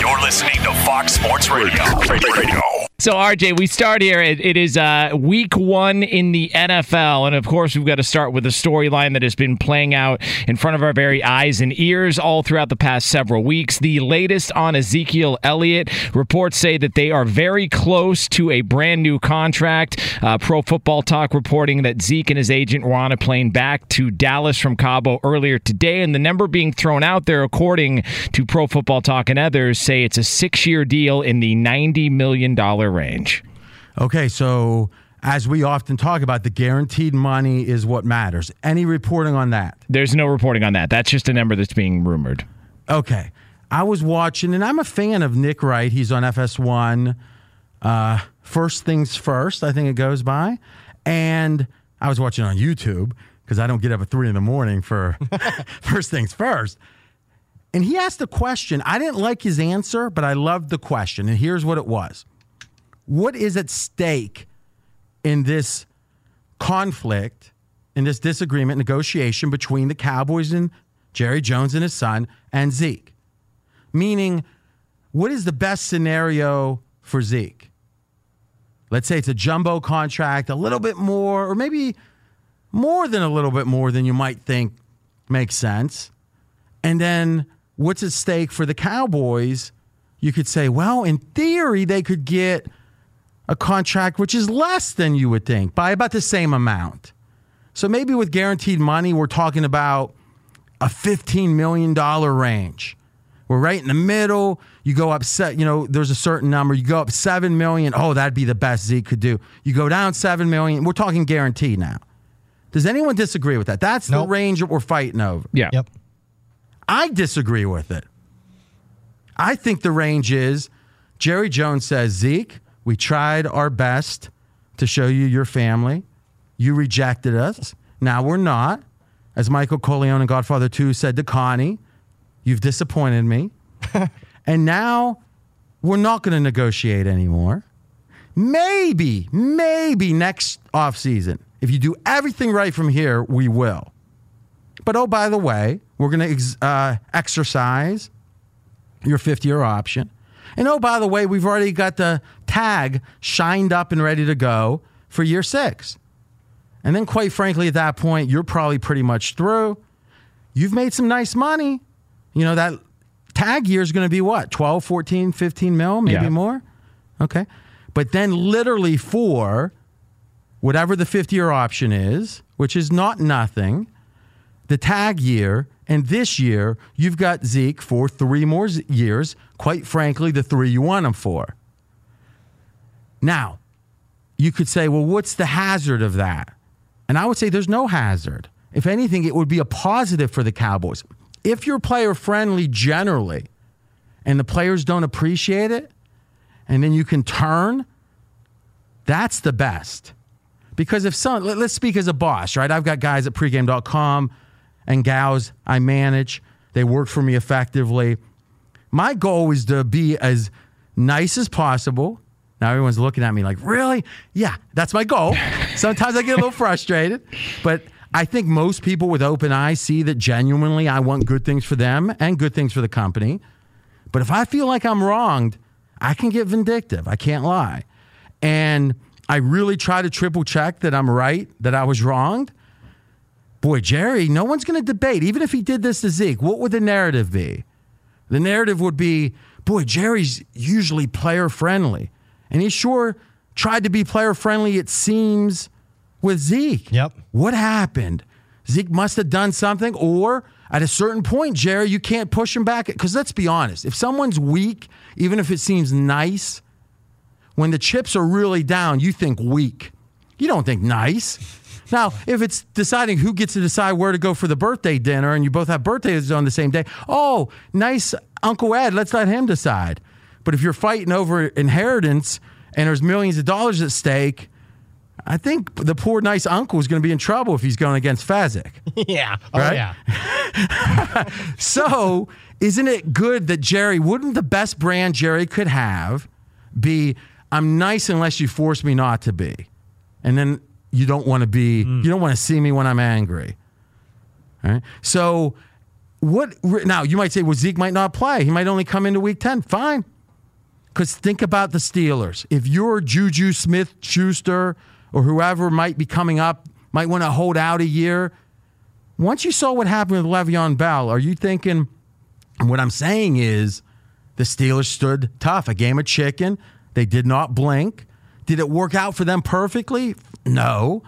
You're listening to Fox Sports Radio. Radio. So, RJ, we start here. It, it is uh, week one in the NFL. And of course, we've got to start with a storyline that has been playing out in front of our very eyes and ears all throughout the past several weeks. The latest on Ezekiel Elliott. Reports say that they are very close to a brand new contract. Uh, Pro Football Talk reporting that Zeke and his agent were on a plane back to Dallas from Cabo earlier today. And the number being thrown out there, according to Pro Football Talk and others, say it's a six year deal in the $90 million range. Okay, so as we often talk about, the guaranteed money is what matters. Any reporting on that? There's no reporting on that. That's just a number that's being rumored. Okay. I was watching, and I'm a fan of Nick Wright. He's on FS1. Uh, first things first, I think it goes by. And I was watching on YouTube because I don't get up at three in the morning for first things first. And he asked a question. I didn't like his answer, but I loved the question. And here's what it was What is at stake in this conflict, in this disagreement, negotiation between the Cowboys and Jerry Jones and his son and Zeke? Meaning, what is the best scenario for Zeke? Let's say it's a jumbo contract, a little bit more, or maybe more than a little bit more than you might think makes sense. And then what's at stake for the Cowboys? You could say, well, in theory, they could get a contract which is less than you would think by about the same amount. So maybe with guaranteed money, we're talking about a $15 million range. We're right in the middle. You go up, set, you know, there's a certain number. You go up seven million. Oh, that'd be the best Zeke could do. You go down seven million. We're talking guaranteed now. Does anyone disagree with that? That's Nope. the range that we're fighting over. Yeah. Yep. I disagree with it. I think the range is Jerry Jones says, Zeke, we tried our best to show you your family. You rejected us. Now we're not. As Michael Corleone in Godfather 2 said to Connie, you've disappointed me. and now we're not going to negotiate anymore. Maybe, maybe next offseason, if you do everything right from here, we will. But oh, by the way, we're going to ex- uh, exercise your fifth year option. And oh, by the way, we've already got the tag shined up and ready to go for year six. And then, quite frankly, at that point, you're probably pretty much through. You've made some nice money. You know, that tag year is going to be what, 12, 14, 15 mil, maybe Yeah. more? Okay. But then, literally, for whatever the fifth year option is, which is not nothing, the tag year, and this year, you've got Zeke for three more years. Quite frankly, the three you want him for. Now, you could say, well, what's the hazard of that? And I would say there's no hazard. If anything, it would be a positive for the Cowboys. If you're player friendly generally and the players don't appreciate it, and then you can turn, that's the best. Because if some, let's speak as a boss, right? I've got guys at pregame.com and gals I manage, they work for me effectively. My goal is to be as nice as possible. Now everyone's looking at me like, really? Yeah, that's my goal. Sometimes I get a little frustrated, but I think most people with open eyes see that genuinely I want good things for them and good things for the company. But if I feel like I'm wronged, I can get vindictive. I can't lie. And I really try to triple check that I'm right, that I was wronged. Boy, Jerry, no one's going to debate. Even if he did this to Zeke, what would the narrative be? The narrative would be, boy, Jerry's usually player friendly. And he sure tried to be player friendly, it seems, with Zeke. Yep. What happened? Zeke must have done something, or at a certain point, Jerry, you can't push him back. Because let's be honest, if someone's weak, even if it seems nice, when the chips are really down, you think weak. You don't think nice. Now, if it's deciding who gets to decide where to go for the birthday dinner and you both have birthdays on the same day, oh, nice Uncle Ed, let's let him decide. But if you're fighting over inheritance and there's millions of dollars at stake, I think the poor nice uncle is going to be in trouble if he's going against Fezzik. yeah. Oh, Right? yeah. So, isn't it good that Jerry, wouldn't the best brand Jerry could have be, I'm nice unless you force me not to be? And then you don't want to be, mm. you don't want to see me when I'm angry. All right. So, what now you might say, well, Zeke might not play. He might only come into week 10. Fine. Because think about the Steelers. If you're Juju Smith Schuster or whoever might be coming up, might want to hold out a year, once you saw what happened with Le'Veon Bell, are you thinking? And what I'm saying is, the Steelers stood tough. A game of chicken. They did not blink. Did it work out for them perfectly? No.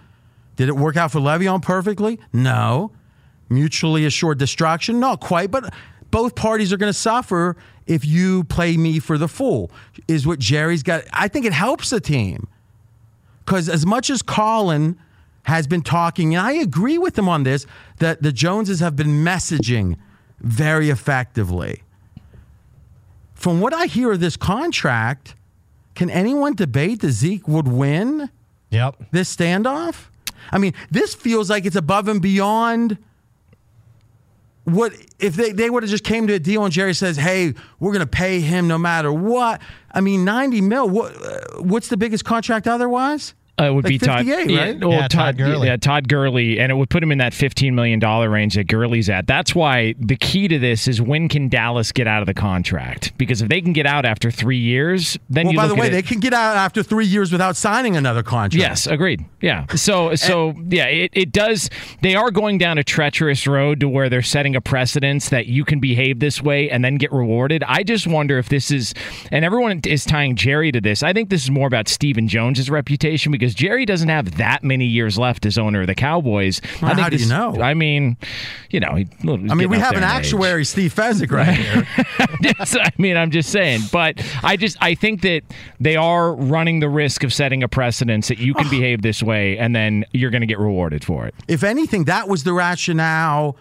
Did it work out for Le'Veon perfectly? No. Mutually assured destruction? Not quite, but both parties are going to suffer if you play me for the fool, is what Jerry's got. I think it helps the team. Because as much as Colin has been talking, and I agree with him on this, that the Joneses have been messaging very effectively. From what I hear of this contract, can anyone debate that Zeke would win Yep. this standoff? I mean, this feels like it's above and beyond what if they, they would have just came to a deal and Jerry says, "Hey, we're going to pay him no matter what." I mean, 90 mil. What uh, what's the biggest contract otherwise? Uh, it would Like be Todd, 58, yeah, right? well, Yeah, Todd Gurley. Yeah, Todd Gurley, and it would put him in that fifteen million dollar range that Gurley's at. That's why the key to this is when can Dallas get out of the contract? Because if they can get out after three years, then Well, you by the way, at it- they can get out after 3 years without signing another contract. Yes, agreed. Yeah. So so yeah, it, it does they are going down a treacherous road to where they're setting a precedence that you can behave this way and then get rewarded. I just wonder if this is and everyone is tying Jerry to this. I think this is more about Stephen Jones's reputation because Jerry doesn't have that many years left as owner of the Cowboys. Well, I think how do you know? I mean, you know, he, I mean, we have an actuary, Steve Fezzik, right here. I mean, I'm just saying, but I just I think that they are running the risk of setting a precedence that you can behave this way and then you're going to get rewarded for it. if anything, that was the rationale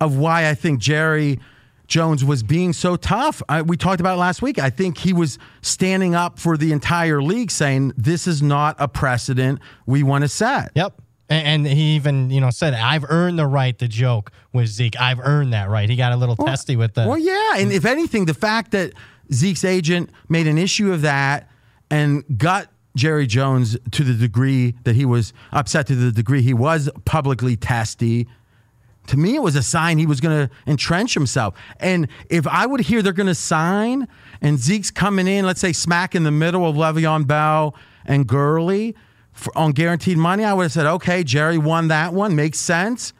of why I think Jerry Jones was being so tough. I, we talked about it last week. I think he was standing up for the entire league, saying this is not a precedent we want to set. Yep. And, and he even, you know, said, "I've earned the right to joke with Zeke. I've earned that right." He got a little testy with the. Well, yeah, and if anything, the fact that Zeke's agent made an issue of that and got Jerry Jones to the degree that he was upset to the degree he was publicly testy. To me, it was a sign he was going to entrench himself. And if I would hear they're going to sign and Zeke's coming in, let's say smack in the middle of Le'Veon Bell and Gurley, for, on guaranteed money, I would have said, okay, Jerry won that one. Makes sense.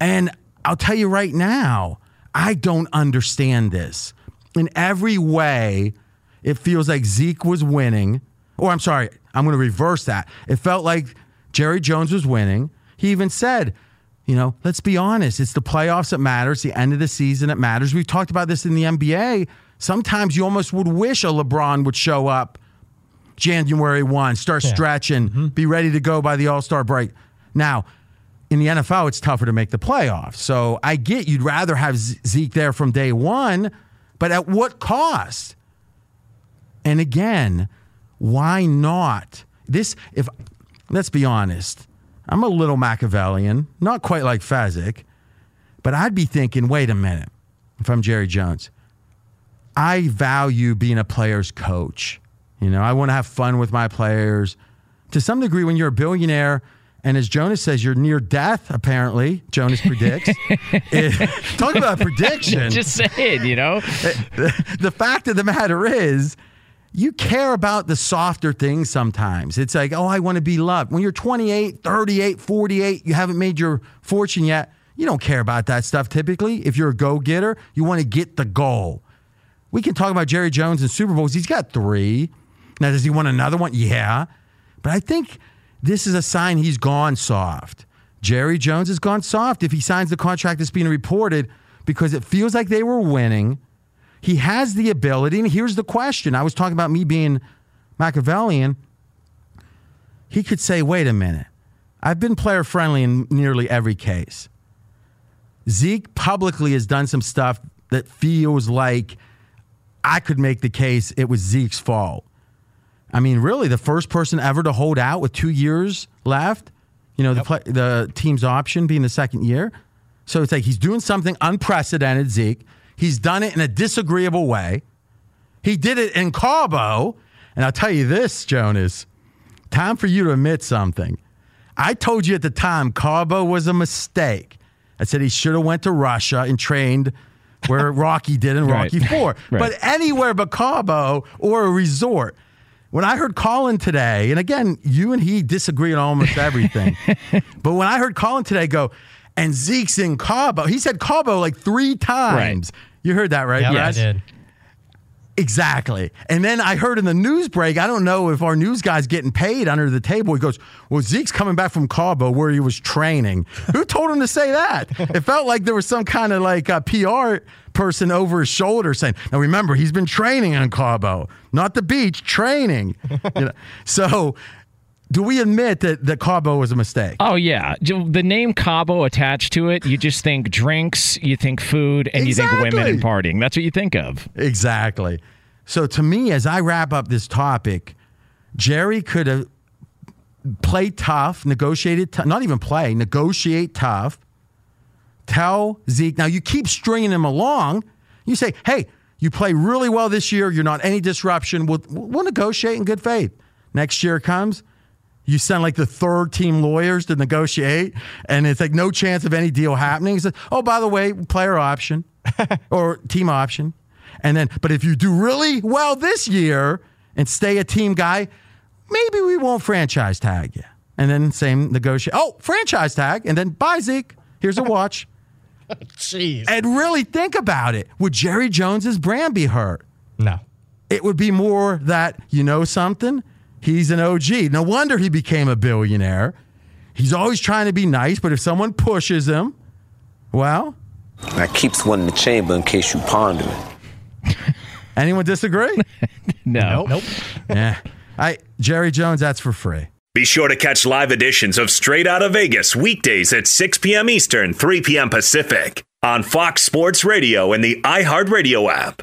And I'll tell you right now, I don't understand this. In every way, it feels like Zeke was winning. Or I'm sorry, I'm going to reverse that. It felt like Jerry Jones was winning. He even said, you know, let's be honest, it's the playoffs that matters, the end of the season that matters. We've talked about this in the NBA. Sometimes you almost would wish a LeBron would show up January 1, start Yeah. stretching, mm-hmm. be ready to go by the All Star break. Now, in the NFL, it's tougher to make the playoffs. So I get you'd rather have Zeke there from day one, but at what cost? And again, why not? This, if, let's be honest, I'm a little Machiavellian, not quite like Fezzik, but I'd be thinking, wait a minute, if I'm Jerry Jones, I value being a player's coach. You know, I want to have fun with my players. To some degree, when you're a billionaire, and as Jonas says, you're near death, apparently, Jonas predicts. It- eh, talk about prediction. Just saying, you know. Eh, the fact of the matter is, you care about the softer things sometimes. It's like, oh, I want to be loved. When you're 28, 38, 48, you haven't made your fortune yet, you don't care about that stuff typically. If you're a go getter, you want to get the goal. We can talk about Jerry Jones and Super Bowls. He's got three. Now, does he want another one? Yeah. But I think this is a sign he's gone soft. Jerry Jones has gone soft if he signs the contract that's being reported because it feels like they were winning. He has the ability. And here's the question I was talking about me being Machiavellian. He could say, wait a minute. I've been player friendly in nearly every case. Zeke publicly has done some stuff that feels like I could make the case it was Zeke's fault. I mean, really, the first person ever to hold out with two years left, you know, the, play, the team's option being the second year. So it's like he's doing something unprecedented, Zeke. He's done it in a disagreeable way. He did it in Cabo. And I'll tell you this, Jonas, time for you to admit something. I told you at the time Cabo was a mistake. I said he should have went to Russia and trained where Rocky did in Right. Rocky 4. Right. But anywhere but Cabo or a resort. When I heard Colin today, and again, you and he disagree on almost everything. but when I heard Colin today go, and Zeke's in Cabo, he said Cabo like three times. You heard that, right? Yeah, I did. Exactly. And then I heard in the news break, I don't know if our news guy's getting paid under the table. He goes, Well, Zeke's coming back from Cabo where he was training. Who told him to say that? It felt like there was some kind of like a PR person over his shoulder saying, Now remember, he's been training on Cabo, not the beach, training. You know? So do we admit that, that Cabo was a mistake? Oh yeah, the name Cabo attached to it, you just think drinks, you think food, and you think women and partying. That's what you think of. Exactly. So to me, as I wrap up this topic, Jerry could have played tough, negotiated, t- not even play, negotiate tough. Tell Zeke. Now you keep stringing him along. You say, "Hey, you play really well this year. You're not any disruption. We'll, we'll negotiate in good faith." Next year comes, you send like the third team lawyers to negotiate, and it's like no chance of any deal happening. He says, "Oh, by the way, player option or team option," and then, but if you do really well this year and stay a team guy, maybe we won't franchise tag you. And then same negotiate. Oh, franchise tag, and then bye Zeke. Here's a watch. Jeez. and really think about it. Would Jerry Jones's brand be hurt? No. It would be more that you know something. He's an OG. No wonder he became a billionaire. He's always trying to be nice, but if someone pushes him, well, That keeps one in the chamber in case you ponder it. anyone disagree? No. Nope. yeah. I Jerry Jones, that's for free. Be sure to catch live editions of Straight Outta Vegas weekdays at 6 p.m. Eastern, 3 p.m. Pacific on Fox Sports Radio and the iHeartRadio app.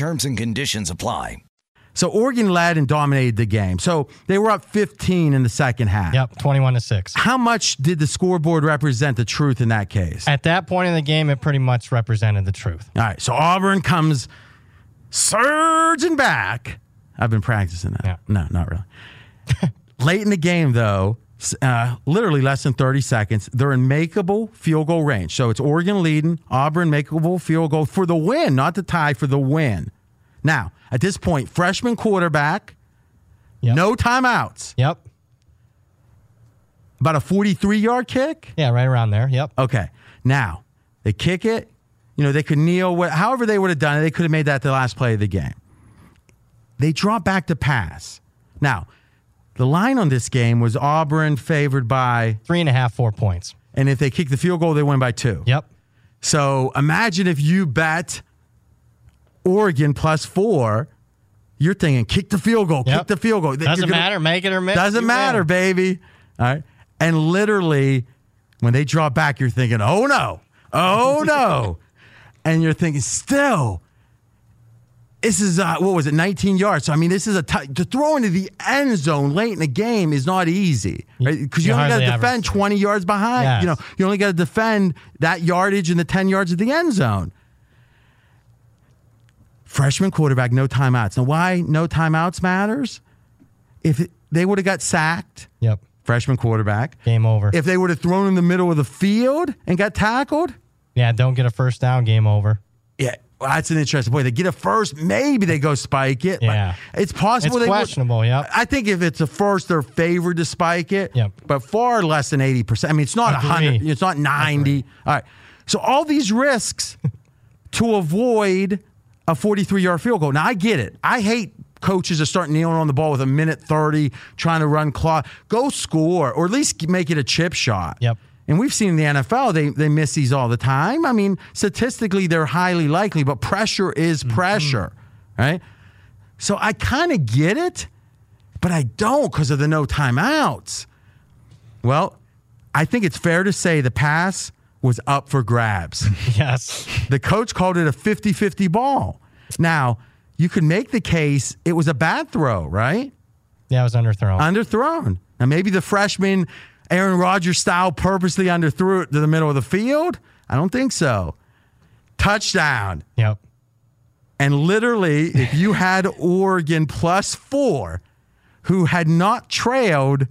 Terms and conditions apply. So Oregon led and dominated the game. So they were up 15 in the second half. Yep, 21 to 6. How much did the scoreboard represent the truth in that case? At that point in the game, it pretty much represented the truth. All right, so Auburn comes surging back. I've been practicing that. Yeah. No, not really. Late in the game, though, uh, literally less than 30 seconds, they're in makeable field goal range. So it's Oregon leading, Auburn makeable field goal for the win, not the tie, for the win. Now, at this point, freshman quarterback, Yep. no timeouts, Yep. about a 43 yard kick. Yeah, right around there. Yep. Okay. Now, they kick it. You know, they could kneel, however they would have done it, they could have made that the last play of the game. They drop back to pass. Now, the line on this game was Auburn favored by, Three and a half, four points. and if they kick the field goal, they win by two. Yep. So imagine if you bet Oregon plus four, you're thinking kick the field goal, kick the field goal. Doesn't gonna- matter. Make it or miss. Doesn't matter, win. baby. All right. And literally, when they draw back, you're thinking, oh no, oh no. and you're thinking, still, this is, uh, what was it, 19 yards. So, I mean, this is a t- to throw into the end zone late in the game is not easy. Because you, You only got to defend see it. 20 yards behind. Yes. You know, you only got to defend that yardage and the 10 yards of the end zone. Freshman quarterback, no timeouts. Now, why no timeouts matters? If it, they would have got sacked, Yep. freshman quarterback. Game over. If they would have thrown in the middle of the field and got tackled, yeah, don't get a first down. Game over. yeah, well, that's an interesting point. They get a first, maybe they go spike it. but Yeah. it's possible It's questionable, yep. I think if it's a first, they're favored to spike it. Yep. But far less than eighty percent. I mean, it's not hundred. It's not ninety. All right. So all these risks to avoid a forty-three yard field goal. Now I get it. I hate coaches that start kneeling on the ball with a minute thirty, trying to run clock. Go score, or at least make it a chip shot. Yep. And we've seen in the NFL, they, they miss these all the time. I mean, statistically, they're highly likely, but pressure is Mm-hmm. pressure, right? So I kind of get it, but I don't because of the no timeouts. Well, I think it's fair to say the pass was up for grabs. Yes. The coach called it a 50 50 ball. Now, you could make the case it was a bad throw, right? Yeah, it was underthrown. Underthrown. Now, maybe the freshman, Aaron Rodgers style, purposely underthrew it to the middle of the field. I don't think so. Touchdown. Yep. And literally, if you had Oregon plus four, who had not trailed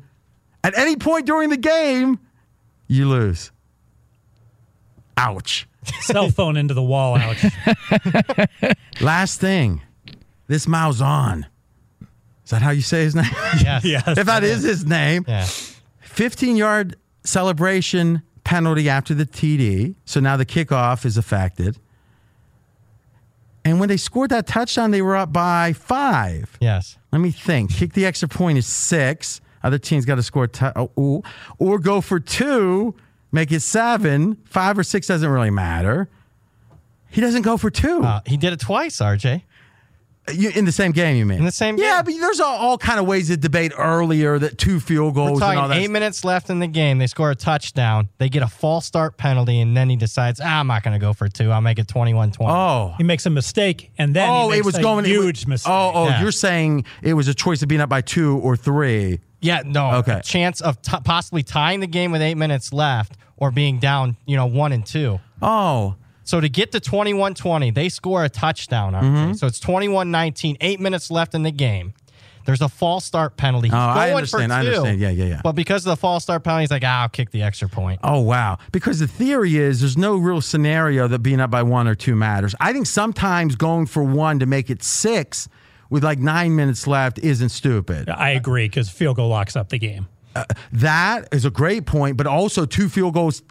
at any point during the game, you lose. Ouch. Cell phone into the wall. Ouch. Last thing, this Malzahn. Is that how you say his name? Yes. yes. if that is his name. Yeah. 15 yard celebration penalty after the TD. So now the kickoff is affected. And when they scored that touchdown, they were up by five. Yes. Let me think. Kick the extra point is six. Other teams got to score, t- oh, ooh. or go for two, make it seven. Five or six doesn't really matter. He doesn't go for two. Uh, he did it twice, RJ. You, in the same game, you mean? In the same game. Yeah, but there's all, all kind of ways to debate earlier that two field We're goals and all that. eight minutes left in the game. They score a touchdown. They get a false start penalty, and then he decides, ah, I'm not going to go for two. I'll make it 21 20. oh, He makes a mistake, and then oh, he makes it was a going. it was- huge mistake. Oh, oh, Yeah. you're saying it was a choice of being up by two or three. Yeah, no. Okay. A chance of t- possibly tying the game with eight minutes left or being down, you know, one and two. Oh, So to get to 21 20, they score a touchdown. RJ. Mm-hmm. So it's 21 19, eight minutes left in the game. There's a false start penalty. He's Oh, I understand, For I understand. Yeah, yeah, yeah. But because of the false start penalty, he's like, ah, I'll kick the extra point. Oh wow! Because the theory is there's no real scenario that being up by one or two matters. I think sometimes going for one to make it six with like nine minutes left isn't stupid. I agree because field goal locks up the game. That is a great point, but also two field goals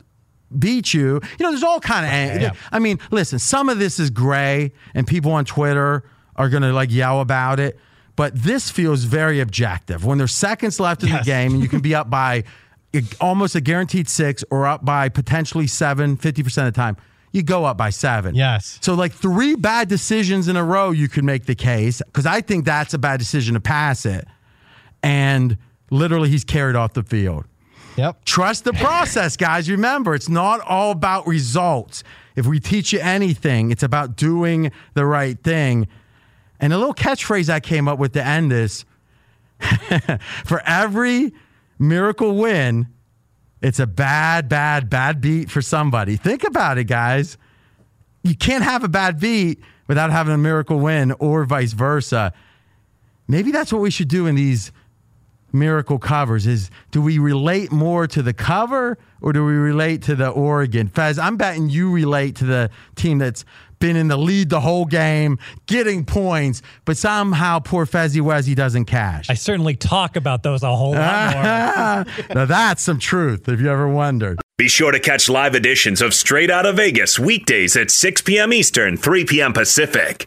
beat you. You know, there's all kind of. Yeah. I mean, listen, some of this is gray, and people on Twitter are gonna like yell about it. But this feels very objective. When there's seconds left in Yes. the game, and you can be up by almost a guaranteed six, or up by potentially seven, 50 percent of the time. You go up by seven. Yes. So, like three bad decisions in a row, you could make the case because I think that's a bad decision to pass it. And literally, he's carried off the field. Yep. Trust the process, guys. Remember, it's not all about results. If we teach you anything, it's about doing the right thing. And a little catchphrase I came up with to end this for every miracle win, it's a bad, bad, bad beat for somebody. Think about it, guys. You can't have a bad beat without having a miracle win or vice versa. Maybe that's what we should do in these miracle covers is do we relate more to the cover or do we relate to the Oregon? Fez, I'm betting you relate to the team that's been in the lead the whole game, getting points, but somehow poor Fezzy Wezzy doesn't cash. I certainly talk about those a whole lot more. now that's some truth if you ever wondered. Be sure to catch live editions of Straight Outta Vegas weekdays at 6 p.m. Eastern, 3 p.m. Pacific.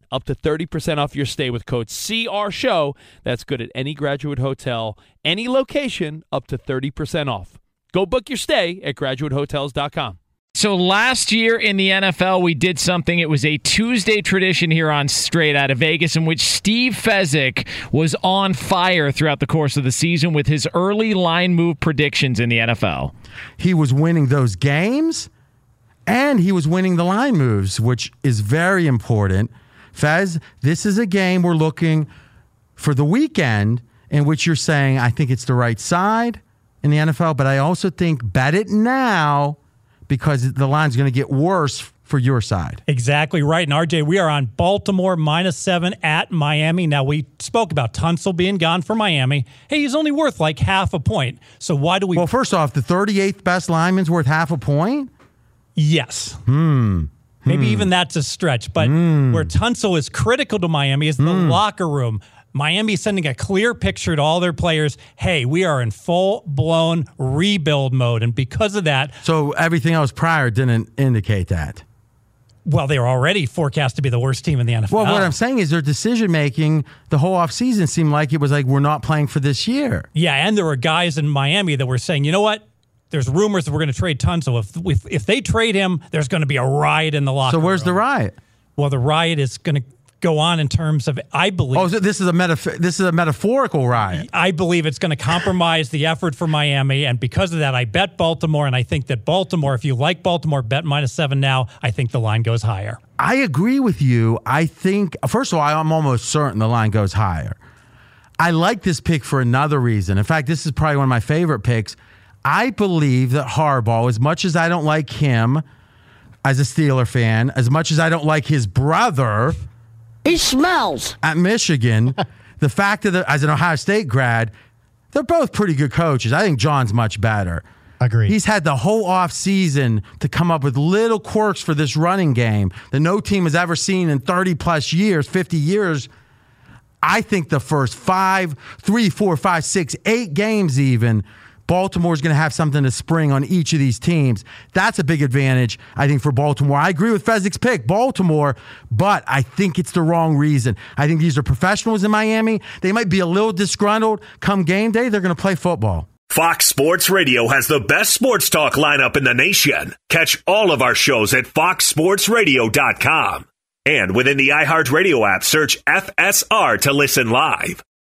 up to 30% off your stay with code CR Show. That's good at any graduate hotel, any location, up to 30% off. Go book your stay at graduatehotels.com. So last year in the NFL, we did something. It was a Tuesday tradition here on Straight Out of Vegas, in which Steve Fezzik was on fire throughout the course of the season with his early line move predictions in the NFL. He was winning those games, and he was winning the line moves, which is very important. Fez, this is a game we're looking for the weekend in which you're saying, I think it's the right side in the NFL, but I also think bet it now because the line's going to get worse for your side. Exactly right. And RJ, we are on Baltimore minus seven at Miami. Now, we spoke about Tunsil being gone for Miami. Hey, he's only worth like half a point. So why do we. Well, first off, the 38th best lineman's worth half a point? Yes. Hmm. Maybe Hmm. even that's a stretch. But where Tunsil is critical to Miami is the Hmm. locker room. Miami is sending a clear picture to all their players hey, we are in full blown rebuild mode. And because of that, So everything else prior didn't indicate that. well, they were already forecast to be the worst team in the NFL. Well, what I'm saying is their decision making the whole offseason seemed like it was like, we're not playing for this year. Yeah, and there were guys in Miami that were saying, you know what? There's rumors that we're going to trade Tunsil. If, if if they trade him, there's going to be a riot in the locker room. So room. where's the riot? Well, the riot is going to go on in terms of, I believe. Oh, so this is a metaph- this is a metaphorical riot. I believe it's going to compromise the effort for Miami, and because of that, I bet Baltimore, and I think that Baltimore, if you like Baltimore, bet minus seven now. I think the line goes higher. I agree with you. I think first of all, I'm almost certain the line goes higher. I like this pick for another reason. In fact, this is probably one of my favorite picks. I believe that Harbaugh, as much as I don't like him as a Steeler fan, as much as I don't like his brother, he smells at Michigan. the fact that as an Ohio State grad, they're both pretty good coaches. I think John's much better. Agreed. He's had the whole offseason to come up with little quirks for this running game that no team has ever seen in 30 plus years, 50 years. I think the first five, three, four, five, six, eight games, even, Baltimore's going to have something to spring on each of these teams. That's a big advantage, I think, for Baltimore. I agree with Fezzik's pick, Baltimore, but I think it's the wrong reason. I think these are professionals in Miami. They might be a little disgruntled. Come game day, they're going to play football. Fox Sports Radio has the best sports talk lineup in the nation. Catch all of our shows at foxsportsradio.com. And within the iHeartRadio app, search FSR to listen live.